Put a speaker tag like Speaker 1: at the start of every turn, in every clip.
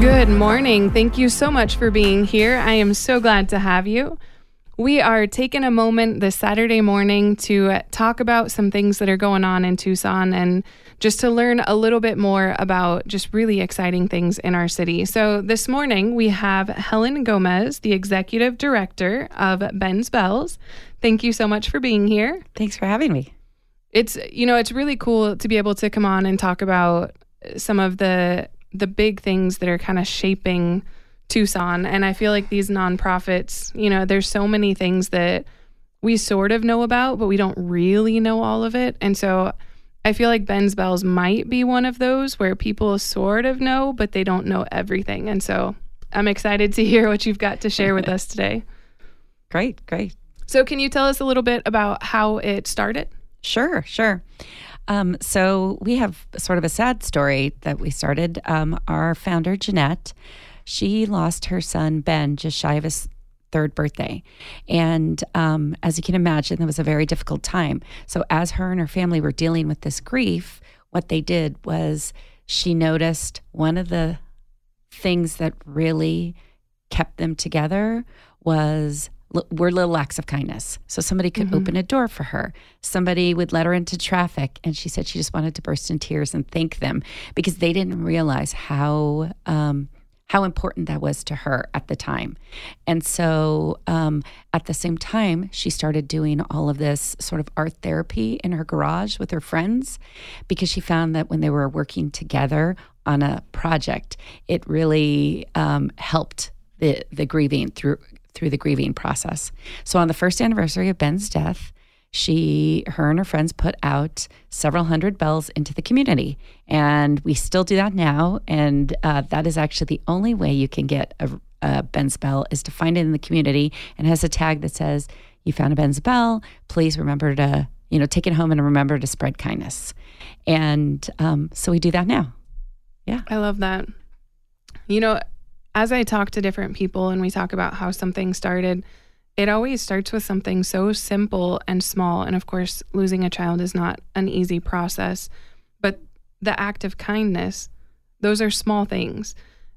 Speaker 1: Good morning. Thank you so much for being here. I am so glad to have you. We are taking a moment this Saturday morning to talk about some things that are going on in Tucson and just to learn a little bit more about just really exciting things in our city. So, this morning we have Helen Gomez, the executive director of Ben's Bells. Thank you so much for being here.
Speaker 2: Thanks for having me.
Speaker 1: It's, you know, it's really cool to be able to come on and talk about some of the the big things that are kind of shaping Tucson. And I feel like these nonprofits, you know, there's so many things that we sort of know about, but we don't really know all of it. And so I feel like Ben's Bells might be one of those where people sort of know, but they don't know everything. And so I'm excited to hear what you've got to share with us today.
Speaker 2: Great, great.
Speaker 1: So, can you tell us a little bit about how it started?
Speaker 2: Sure, sure. Um, so we have sort of a sad story that we started. Um, our founder, Jeanette, she lost her son, Ben, just shy of his third birthday. And um, as you can imagine, that was a very difficult time. So as her and her family were dealing with this grief, what they did was she noticed one of the things that really kept them together was were little acts of kindness. So somebody could mm-hmm. open a door for her. Somebody would let her into traffic, and she said she just wanted to burst in tears and thank them because they didn't realize how um, how important that was to her at the time. And so um, at the same time, she started doing all of this sort of art therapy in her garage with her friends because she found that when they were working together on a project, it really um, helped the the grieving through through the grieving process. So on the first anniversary of Ben's death, she, her and her friends put out several hundred bells into the community. And we still do that now. And uh, that is actually the only way you can get a, a Ben's bell is to find it in the community and has a tag that says, you found a Ben's bell. Please remember to, you know, take it home and remember to spread kindness. And um, so we do that now. Yeah.
Speaker 1: I love that. You know, as I talk to different people and we talk about how something started, it always starts with something so simple and small. And of course, losing a child is not an easy process, but the act of kindness, those are small things.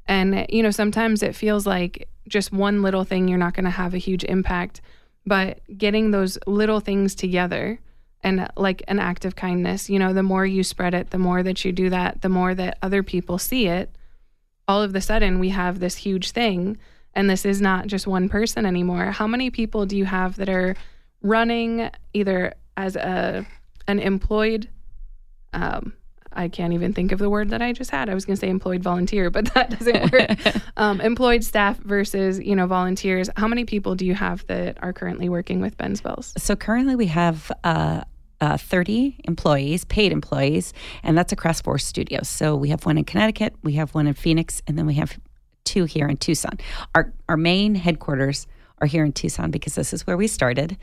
Speaker 1: And, you know, sometimes it feels like just one little thing, you're not going to have a huge impact. But getting those little things together and like an act of kindness, you know, the more you spread it, the more that you do that, the more that other people see it all of the sudden we have this huge thing and this is not just one person anymore. How many people do you have that are running either as a an employed um, I can't even think of the word that I just had. I was going to say employed volunteer, but that doesn't work. um, employed staff versus you know volunteers. How many people do you have that are currently working with Ben's Bells?
Speaker 2: So currently we have uh, uh, 30 employees, paid employees, and that's across four studios. So we have one in Connecticut, we have one in Phoenix, and then we have two here in Tucson. Our our main headquarters are here in Tucson because this is where we started.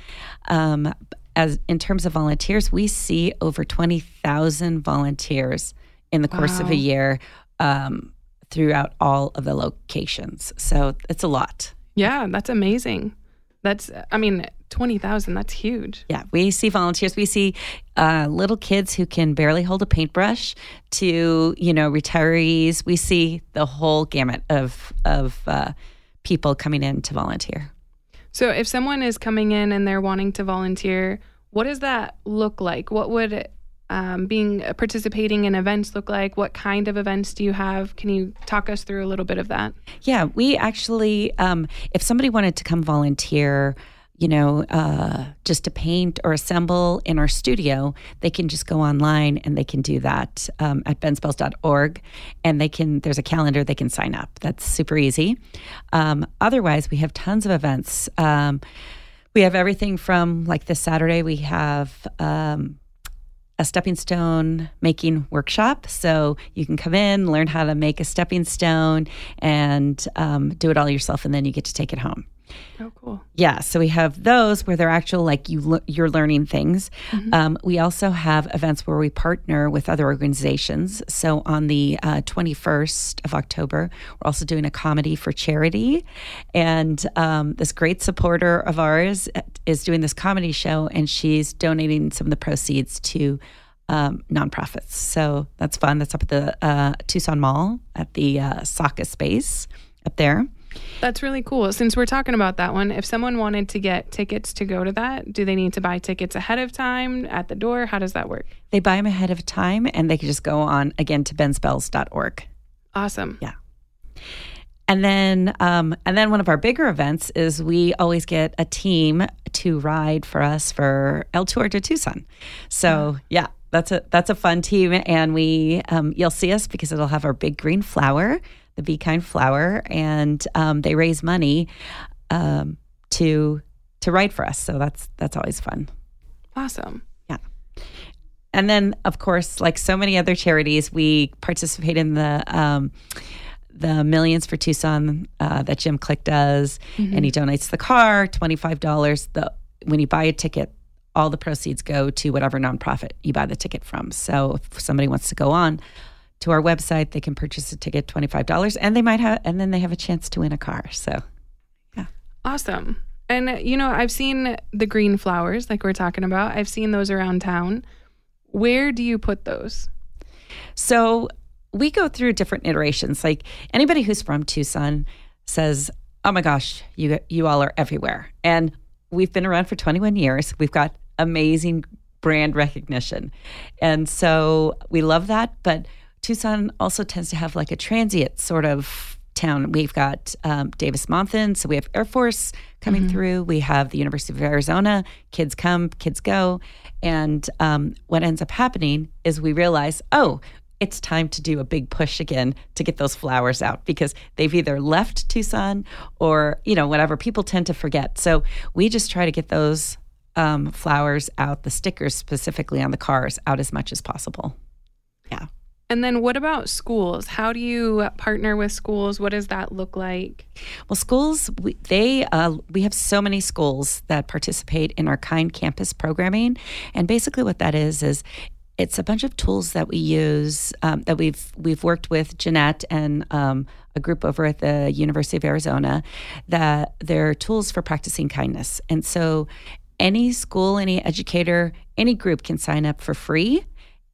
Speaker 2: Um, as in terms of volunteers, we see over 20,000 volunteers in the course wow. of a year um, throughout all of the locations. So it's a lot.
Speaker 1: Yeah, that's amazing. That's, I mean, 20,000, that's huge.
Speaker 2: Yeah, we see volunteers. We see uh, little kids who can barely hold a paintbrush to, you know, retirees. We see the whole gamut of, of uh, people coming in to volunteer.
Speaker 1: So if someone is coming in and they're wanting to volunteer, what does that look like? What would um, being uh, participating in events look like? What kind of events do you have? Can you talk us through a little bit of that?
Speaker 2: Yeah, we actually, um, if somebody wanted to come volunteer, you know, uh, just to paint or assemble in our studio, they can just go online and they can do that um, at bensbells.org. And they can, there's a calendar they can sign up. That's super easy. Um, otherwise, we have tons of events. Um, we have everything from like this Saturday, we have um, a stepping stone making workshop. So you can come in, learn how to make a stepping stone, and um, do it all yourself, and then you get to take it home.
Speaker 1: Oh, cool.
Speaker 2: Yeah. So we have those where they're actual like you you're learning things. Mm-hmm. Um, we also have events where we partner with other organizations. So on the uh, 21st of October, we're also doing a comedy for charity, and um, this great supporter of ours is doing this comedy show, and she's donating some of the proceeds to um, nonprofits. So that's fun. That's up at the uh, Tucson Mall at the uh, Saka space up there.
Speaker 1: That's really cool. Since we're talking about that one, if someone wanted to get tickets to go to that, do they need to buy tickets ahead of time at the door? How does that work?
Speaker 2: They buy them ahead of time and they can just go on again to bensbells.org.
Speaker 1: Awesome.
Speaker 2: Yeah. And then, um, and then one of our bigger events is we always get a team to ride for us for El Tour de Tucson. So yeah, that's a that's a fun team, and we um, you'll see us because it'll have our big green flower, the Be Kind flower, and um, they raise money um, to to ride for us. So that's that's always fun.
Speaker 1: Awesome.
Speaker 2: Yeah. And then, of course, like so many other charities, we participate in the um, the Millions for Tucson uh, that Jim Click does, mm-hmm. and he donates the car twenty five dollars. The when you buy a ticket, all the proceeds go to whatever nonprofit you buy the ticket from. So if somebody wants to go on to our website, they can purchase a ticket twenty five dollars, and they might have, and then they have a chance to win a car. So, yeah,
Speaker 1: awesome. And you know, I've seen the green flowers like we're talking about. I've seen those around town. Where do you put those?
Speaker 2: So we go through different iterations. Like anybody who's from Tucson says, "Oh my gosh, you you all are everywhere." And we've been around for 21 years. We've got amazing brand recognition. And so we love that, but Tucson also tends to have like a transient sort of town. We've got um, Davis Monthan, so we have Air Force coming mm-hmm. through. We have the University of Arizona. Kids come, kids go. And um, what ends up happening is we realize, oh, it's time to do a big push again to get those flowers out because they've either left Tucson or, you know, whatever. People tend to forget. So we just try to get those um, flowers out, the stickers specifically on the cars, out as much as possible. Yeah.
Speaker 1: And then what about schools? How do you partner with schools? What does that look like?
Speaker 2: Well, schools we, they uh, we have so many schools that participate in our Kind Campus programming, and basically what that is is it's a bunch of tools that we use um, that we've we've worked with Jeanette and um, a group over at the University of Arizona that they're tools for practicing kindness. And so any school, any educator, any group can sign up for free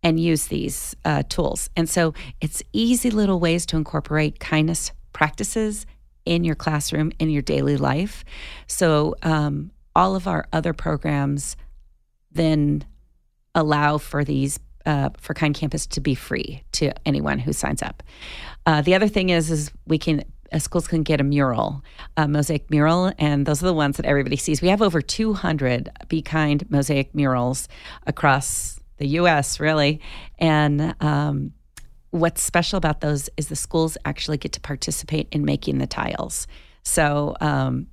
Speaker 2: and use these uh, tools. And so it's easy little ways to incorporate kindness practices in your classroom, in your daily life. So um, all of our other programs then allow for these uh, for Kind Campus to be free to anyone who signs up. Uh, the other thing is, is we can uh, schools can get a mural, a mosaic mural, and those are the ones that everybody sees. We have over 200 Be Kind mosaic murals across the U.S. Really, and um, what's special about those is the schools actually get to participate in making the tiles. So um,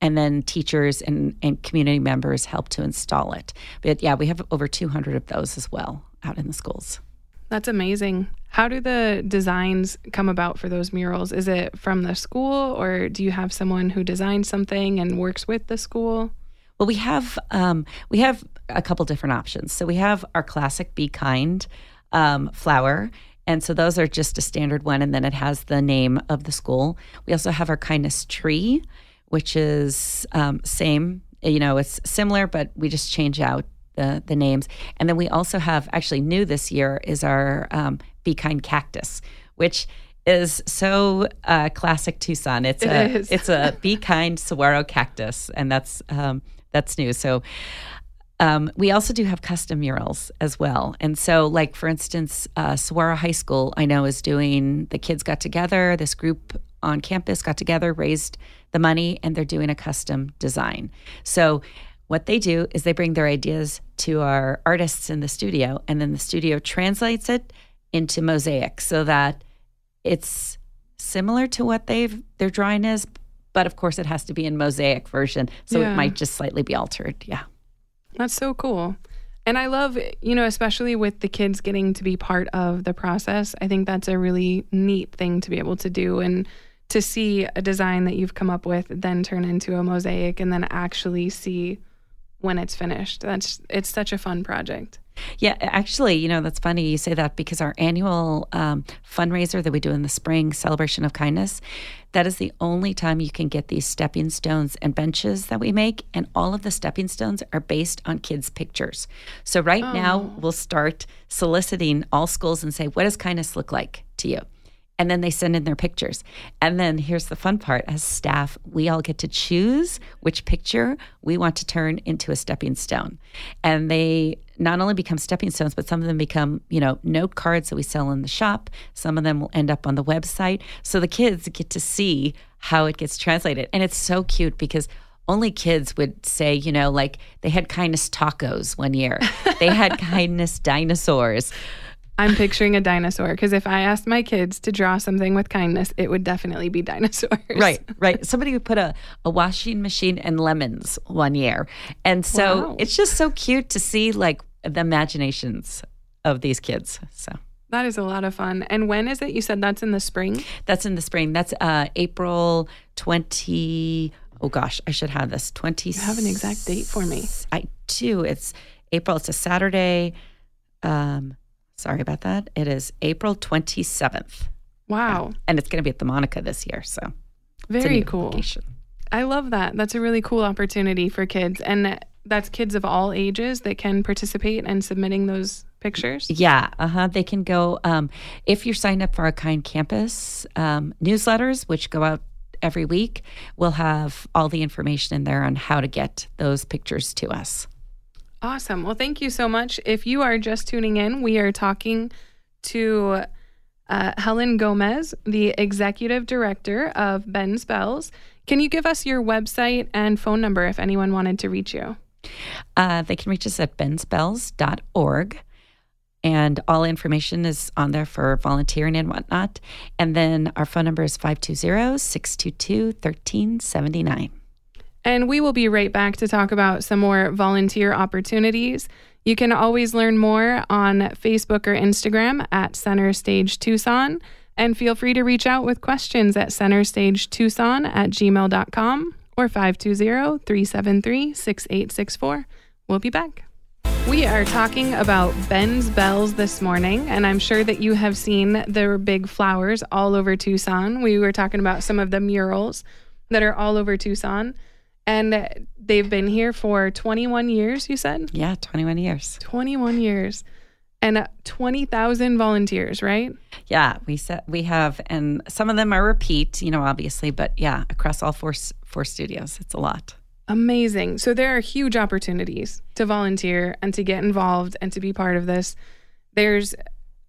Speaker 2: and then teachers and, and community members help to install it. But yeah, we have over 200 of those as well out in the schools.
Speaker 1: That's amazing. How do the designs come about for those murals? Is it from the school, or do you have someone who designs something and works with the school?
Speaker 2: Well, we have um, we have a couple different options. So we have our classic Be Kind um, flower, and so those are just a standard one, and then it has the name of the school. We also have our kindness tree, which is um, same. You know, it's similar, but we just change out the the names. And then we also have actually new this year is our um, Be Kind cactus, which is so uh, classic Tucson. It's
Speaker 1: it
Speaker 2: a
Speaker 1: is.
Speaker 2: it's a Be Kind saguaro cactus, and that's um, that's new. So. Um, we also do have custom murals as well. And so, like, for instance, uh, Saguaro High School, I know, is doing, the kids got together, this group on campus got together, raised the money, and they're doing a custom design. So, what they do is they bring their ideas to our artists in the studio, and then the studio translates it into mosaic so that it's similar to what they've their drawing is, but of course it has to be in mosaic version, so yeah. it might just slightly be altered. Yeah,
Speaker 1: that's so cool. And I love, you know, especially with the kids getting to be part of the process. I think that's a really neat thing to be able to do. And to see a design that you've come up with then turn into a mosaic and then actually see when it's finished. That's it's such a fun project.
Speaker 2: Yeah, actually, you know, that's funny you say that because our annual um, fundraiser that we do in the spring, Celebration of Kindness, that is the only time you can get these stepping stones and benches that we make. And all of the stepping stones are based on kids' pictures. So right oh. now, we'll start soliciting all schools and say, what does kindness look like to you? And then they send in their pictures. And then here's the fun part as staff, we all get to choose which picture we want to turn into a stepping stone. And they not only become stepping stones, but some of them become, you know, note cards that we sell in the shop. Some of them will end up on the website. So the kids get to see how it gets translated. And it's so cute because only kids would say, you know, like they had kindness tacos one year, they had kindness dinosaurs.
Speaker 1: I'm picturing a dinosaur because if I asked my kids to draw something with kindness, it would definitely be dinosaurs.
Speaker 2: Right, right. Somebody would put a, a washing machine and lemons one year. And so wow. it's just so cute to see like the imaginations of these kids. So
Speaker 1: that is a lot of fun. And when is it? You said that's in the spring?
Speaker 2: That's in the spring. That's uh, April 20. Oh gosh, I should have this. 20.
Speaker 1: You have an exact date for me.
Speaker 2: I do. It's April. It's a Saturday. Um, Sorry about that. It is April 27th.
Speaker 1: Wow.
Speaker 2: Yeah. And it's going to be at the Monica this year. So
Speaker 1: very cool. I love that. That's a really cool opportunity for kids. And that's kids of all ages that can participate in submitting those pictures.
Speaker 2: Yeah. Uh huh. They can go, um, if you're signed up for our Kind Campus um, newsletters, which go out every week, we'll have all the information in there on how to get those pictures to us.
Speaker 1: Awesome. Well, thank you so much. If you are just tuning in, we are talking to uh, Helen Gomez, the executive director of Ben's Bells. Can you give us your website and phone number if anyone wanted to reach you?
Speaker 2: Uh, they can reach us at bensbells.org. And all information is on there for volunteering and whatnot. And then our phone number is 520 622 1379.
Speaker 1: And we will be right back to talk about some more volunteer opportunities. You can always learn more on Facebook or Instagram at Center Stage Tucson. And feel free to reach out with questions at centerstagetucson at gmail.com or 520 373 6864. We'll be back. We are talking about Ben's Bells this morning, and I'm sure that you have seen the big flowers all over Tucson. We were talking about some of the murals that are all over Tucson. And they've been here for 21 years, you said?
Speaker 2: Yeah, 21 years.
Speaker 1: 21 years. And uh, 20,000 volunteers, right?
Speaker 2: Yeah, we set, we have and some of them are repeat, you know, obviously, but yeah, across all four four studios. It's a lot.
Speaker 1: Amazing. So there are huge opportunities to volunteer and to get involved and to be part of this. There's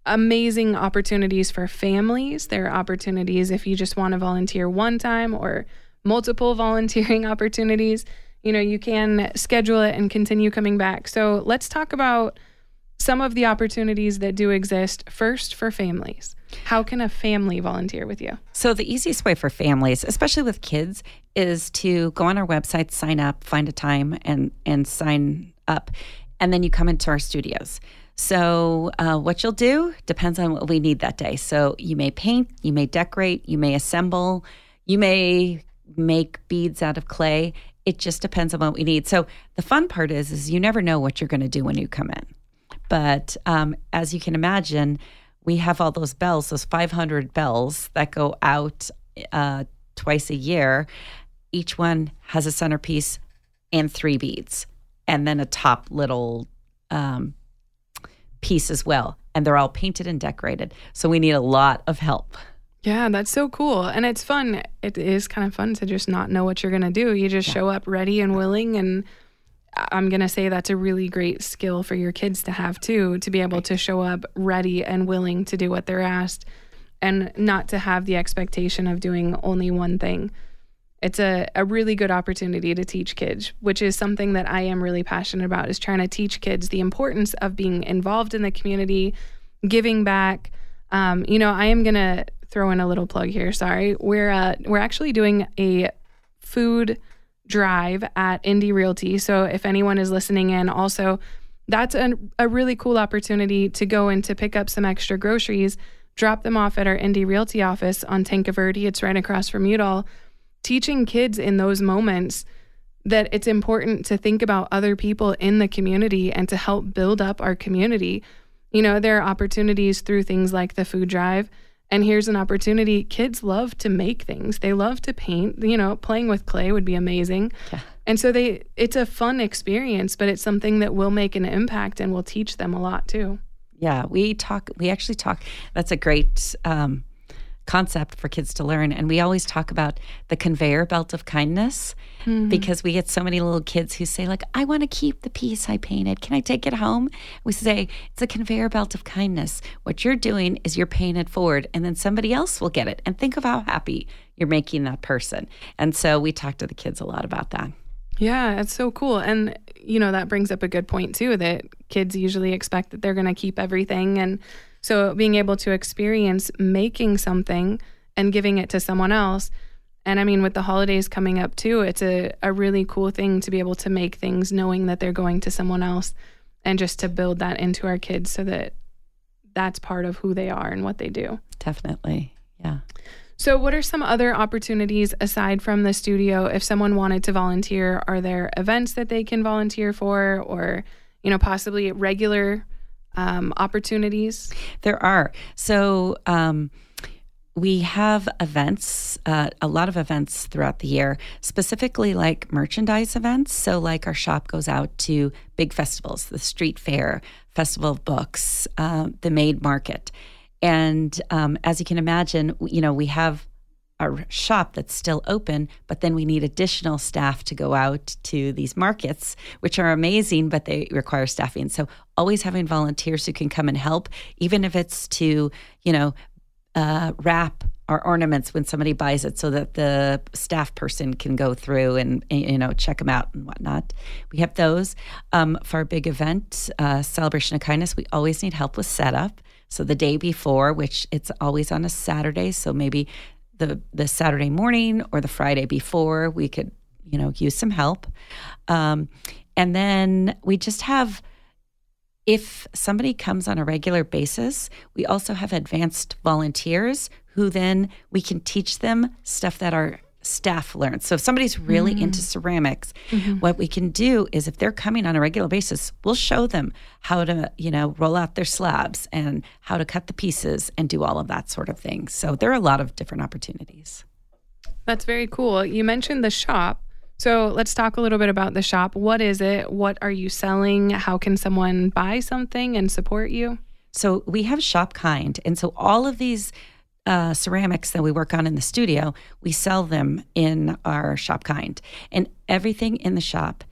Speaker 1: amazing opportunities for families. There are opportunities if you just want to volunteer one time or multiple volunteering opportunities, you know, you can schedule it and continue coming back. So let's talk about some of the opportunities that do exist first for families. How can a family volunteer with you?
Speaker 2: So, the easiest way for families, especially with kids, is to go on our website, sign up, find a time, and, and sign up. And then you come into our studios. So, uh, what you'll do depends on what we need that day. So, you may paint, you may decorate, you may assemble, you may make beads out of clay. It just depends on what we need. So the fun part is, is you never know what you're going to do when you come in. But um, as you can imagine, we have all those bells, those 500 bells that go out uh, twice a year. Each one has a centerpiece and three beads, and then a top little um, piece as well. And they're all painted and decorated. So we need a lot of help.
Speaker 1: Yeah, that's so cool. And it's fun. It is kind of fun to just not know what you're going to do. You just yeah. show up ready and willing. And I'm going to say that's a really great skill for your kids to have too, to be able to show up ready and willing to do what they're asked and not to have the expectation of doing only one thing. It's a, a really good opportunity to teach kids, which is something that I am really passionate about, is trying to teach kids the importance of being involved in the community, giving back. Um, you know, I am going to throw in a little plug here. Sorry, we're uh, we're actually doing a food drive at Indie Realty. So if anyone is listening in, also that's a, a really cool opportunity to go and to pick up some extra groceries, drop them off at our Indie Realty office on Tanque Verde. It's right across from Udall. Teaching kids in those moments that it's important to think about other people in the community and to help build up our community. You know, there are opportunities through things like the food drive. And here's an opportunity. Kids love to make things. They love to paint. You know, playing with clay would be amazing. Yeah. And so they it's a fun experience, but it's something that will make an impact and will teach them a lot too.
Speaker 2: Yeah, we talk we actually talk that's a great um, concept for kids to learn. And we always talk about the conveyor belt of kindness mm-hmm. because we get so many little kids who say, like, I want to keep the piece I painted. Can I take it home? We say, it's a conveyor belt of kindness. What you're doing is you're paying it forward, and then somebody else will get it. And think of how happy you're making that person. And so we talk to the kids a lot about that.
Speaker 1: Yeah, it's so cool. And, you know, that brings up a good point, too, that kids usually expect that they're going to keep everything. And, so being able to experience making something and giving it to someone else. And I mean, with the holidays coming up too, it's a, a really cool thing to be able to make things knowing that they're going to someone else and just to build that into our kids so that that's part of who they are and what they do.
Speaker 2: Definitely. Yeah.
Speaker 1: So, what are some other opportunities aside from the studio? If someone wanted to volunteer, are there events that they can volunteer for or, you know, possibly regular um, opportunities?
Speaker 2: There are. So, um, we have events, uh, a lot of events throughout the year, specifically like merchandise events. So, like our shop goes out to big festivals, the street fair, Festival of Books, uh, the Maid Market. And um, as you can imagine, you know, we have our shop that's still open, but then we need additional staff to go out to these markets, which are amazing, but they require staffing. So always having volunteers who can come and help, even if it's to, you know, uh, wrap our ornaments when somebody buys it so that the staff person can go through and, you know check them out and whatnot. We have those um, for our big event uh, celebration of kindness. We always need help with setup. So the day before which it's always on a saturday so maybe the the Saturday morning or the Friday before, we could you know use some help. Um, and then we just have if somebody comes on a regular basis, we also have advanced volunteers who then we can teach them stuff that our staff learns. So if somebody's really mm-hmm. into ceramics, mm-hmm. what we can do is if they're coming on a regular basis, we'll show them how to, you know, roll out their slabs and how to cut the pieces and do all of that sort of thing. So there are a lot of different opportunities.
Speaker 1: That's very cool. You mentioned the shop. So let's talk a little bit about the shop. What is it? What are you selling? How can someone buy something and support you?
Speaker 2: So we have Shop Kind. And so all of these uh, ceramics that we work on in the studio, we sell them in our shop kind. And everything in the shop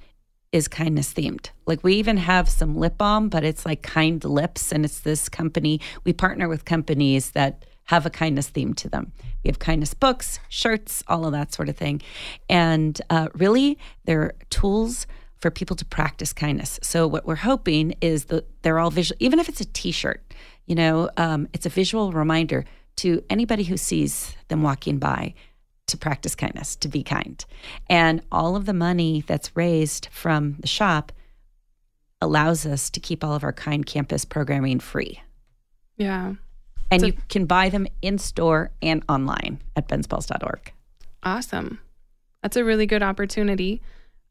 Speaker 2: is kindness themed. Like we even have some lip balm, but it's like kind lips. And it's this company, we partner with companies that have a kindness theme to them. We have kindness books, shirts, all of that sort of thing. And uh, really, they're tools for people to practice kindness. So what we're hoping is that they're all visual, even if it's a T-shirt. You know, um, it's a visual reminder to anybody who sees them walking by to practice kindness, to be kind. And all of the money that's raised from the shop allows us to keep all of our Kind Campus programming free.
Speaker 1: Yeah.
Speaker 2: And so, you can buy them in store and online at bensbells.org.
Speaker 1: Awesome. That's a really good opportunity.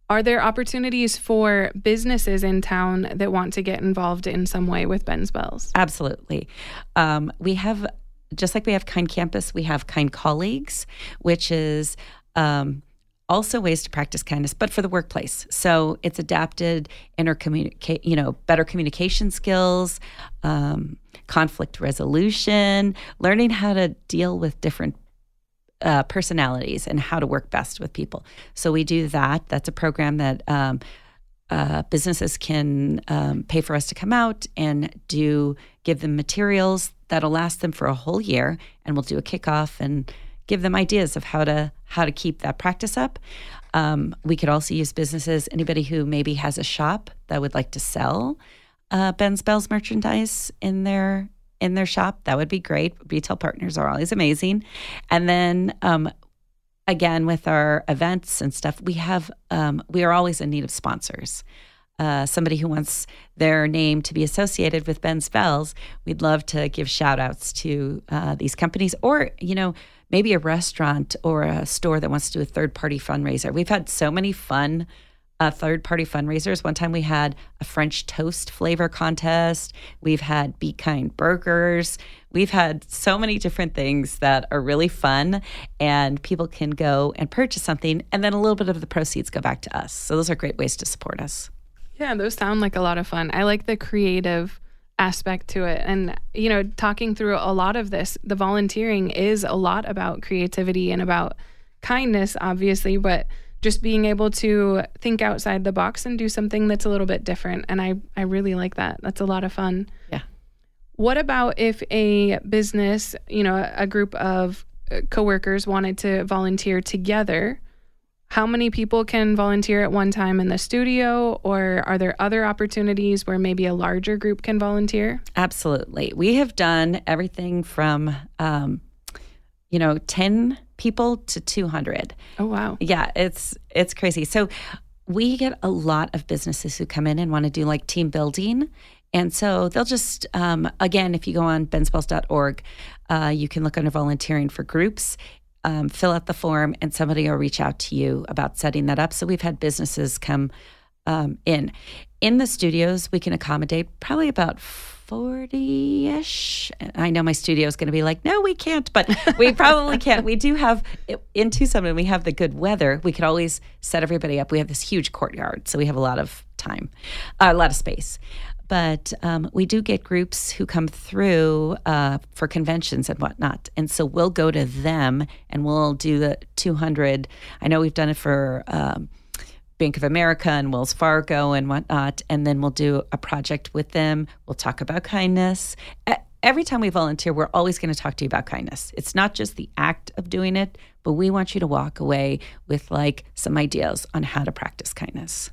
Speaker 1: Are there opportunities for businesses in town that want to get involved in some way with Ben's Bells?
Speaker 2: Absolutely. Um, we have just like we have Kind Campus, we have Kind Colleagues, which is um, also ways to practice kindness, but for the workplace. So it's adapted intercommunicate, you know, better communication skills, um, conflict resolution, learning how to deal with different uh, personalities and how to work best with people. So we do that. That's a program that um, uh, businesses can um, pay for us to come out and do give them materials that'll last them for a whole year, and we'll do a kickoff and give them ideas of how to how to keep that practice up. Um, we could also use businesses, anybody who maybe has a shop that would like to sell uh, Ben's Bells merchandise in their in their shop. That would be great. Retail partners are always amazing. And then um, again with our events and stuff, we have um, we are always in need of sponsors. Uh, somebody who wants their name to be associated with Ben's Bells, we'd love to give shout outs to uh, these companies or, you know, maybe a restaurant or a store that wants to do a third party fundraiser. We've had so many fun uh, third party fundraisers. One time we had a French toast flavor contest. We've had Be Kind burgers. We've had so many different things that are really fun, and people can go and purchase something, and then a little bit of the proceeds go back to us. So those are great ways to support us.
Speaker 1: Yeah, those sound like a lot of fun. I like the creative aspect to it. And, you know, talking through a lot of this, the volunteering is a lot about creativity and about kindness, obviously, but just being able to think outside the box and do something that's a little bit different. And I, I really like that. That's a lot of fun.
Speaker 2: Yeah.
Speaker 1: What about if a business, you know, a group of uh, coworkers wanted to volunteer together? How many people can volunteer at one time in the studio, or are there other opportunities where maybe a larger group can volunteer?
Speaker 2: Absolutely. We have done everything from, um, you know, 10 people to 200.
Speaker 1: Oh wow.
Speaker 2: Yeah, it's it's crazy. So we get a lot of businesses who come in and want to do like team building. And so they'll just, um, again, if you go on bensbells.org, uh, you can look under volunteering for groups, um, fill out the form, and somebody will reach out to you about setting that up. So we've had businesses come um, in. In the studios, we can accommodate probably about 40 ish. I know my studio is going to be like, no, we can't, but we probably can't. We do have in Tucson when we have the good weather, we could always set everybody up. We have this huge courtyard, so we have a lot of time, uh, a lot of space. But um, we do get groups who come through uh, for conventions and whatnot. And so we'll go to them and we'll do the 200. I know we've done it for. Um, Bank of America and Wells Fargo and whatnot. And then we'll do a project with them. We'll talk about kindness. Every time we volunteer, we're always going to talk to you about kindness. It's not just the act of doing it, but we want you to walk away with like some ideas on how to practice kindness.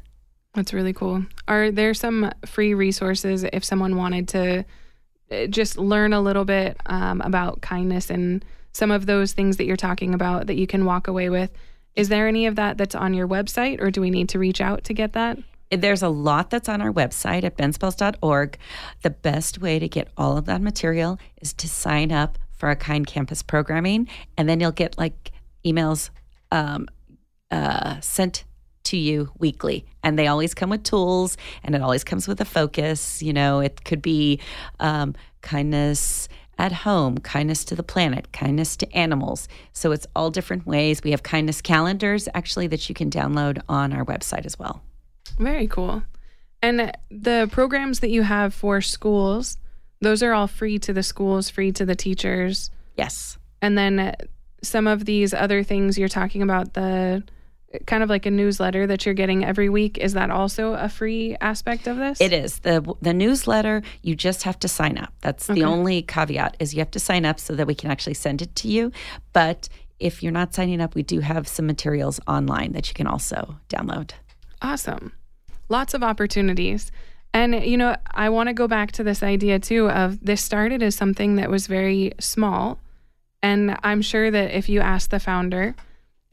Speaker 1: That's really cool. Are there some free resources if someone wanted to uh, just learn a little bit um, about kindness and some of those things that you're talking about that you can walk away with? Is there any of that that's on your website, or do we need to reach out to get that?
Speaker 2: There's a lot that's on our website at bensbells.org. The best way to get all of that material is to sign up for our Kind Campus programming, and then you'll get like emails um, uh, sent to you weekly. And they always come with tools, and it always comes with a focus. You know, it could be um, kindness at home, kindness to the planet, kindness to animals. So it's all different ways. We have kindness calendars actually that you can download on our website as well.
Speaker 1: Very cool. And the programs that you have for schools, those are all free to the schools, free to the teachers.
Speaker 2: Yes.
Speaker 1: And then some of these other things you're talking about the kind of like a newsletter that you're getting every week. Is that also a free aspect of this?
Speaker 2: It is. The the newsletter, you just have to sign up. That's okay. the only caveat is you have to sign up so that we can actually send it to you. But if you're not signing up, we do have some materials online that you can also download.
Speaker 1: Awesome. Lots of opportunities. And, you know, I want to go back to this idea too of this started as something that was very small. And I'm sure that if you ask the founder,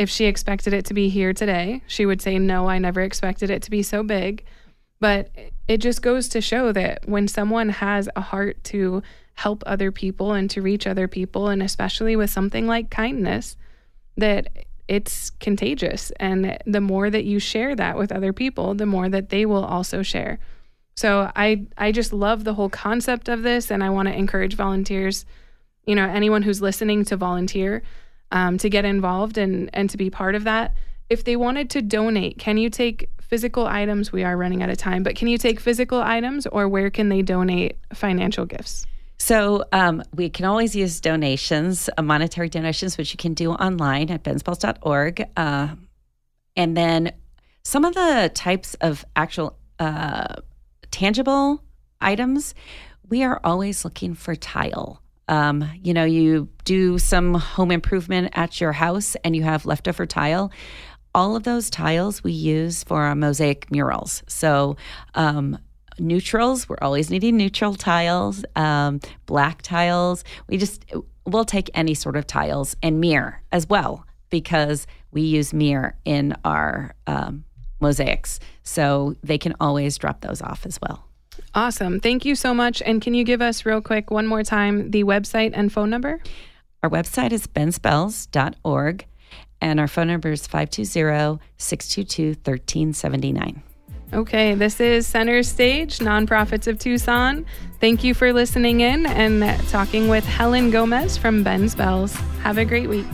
Speaker 1: if she expected it to be here today, she would say, No, I never expected it to be so big. But it just goes to show that when someone has a heart to help other people and to reach other people, and especially with something like kindness, that it's contagious. And the more that you share that with other people, the more that they will also share. So I I just love the whole concept of this and I want to encourage volunteers, you know, anyone who's listening to volunteer um, to get involved and and to be part of that. If they wanted to donate, can you take physical items? We are running out of time, but can you take physical items, or where can they donate financial gifts?
Speaker 2: So um, we can always use donations, uh, monetary donations, which you can do online at bensbells.org. Uh, and then some of the types of actual uh, tangible items, we are always looking for tile. Um, you know, you do some home improvement at your house and you have leftover tile. All of those tiles we use for our mosaic murals. So, um, neutrals, we're always needing neutral tiles, um, black tiles. We just, we'll take any sort of tiles and mirror as well because we use mirror in our um, mosaics. So they can always drop those off as well.
Speaker 1: Awesome. Thank you so much. And can you give us, real quick, one more time, the website and phone number?
Speaker 2: Our website is bensbells.org, and our phone number is 520 622 1379.
Speaker 1: Okay, this is Center Stage, Nonprofits of Tucson. Thank you for listening in and talking with Helen Gomez from Ben's Bells. Have a great week.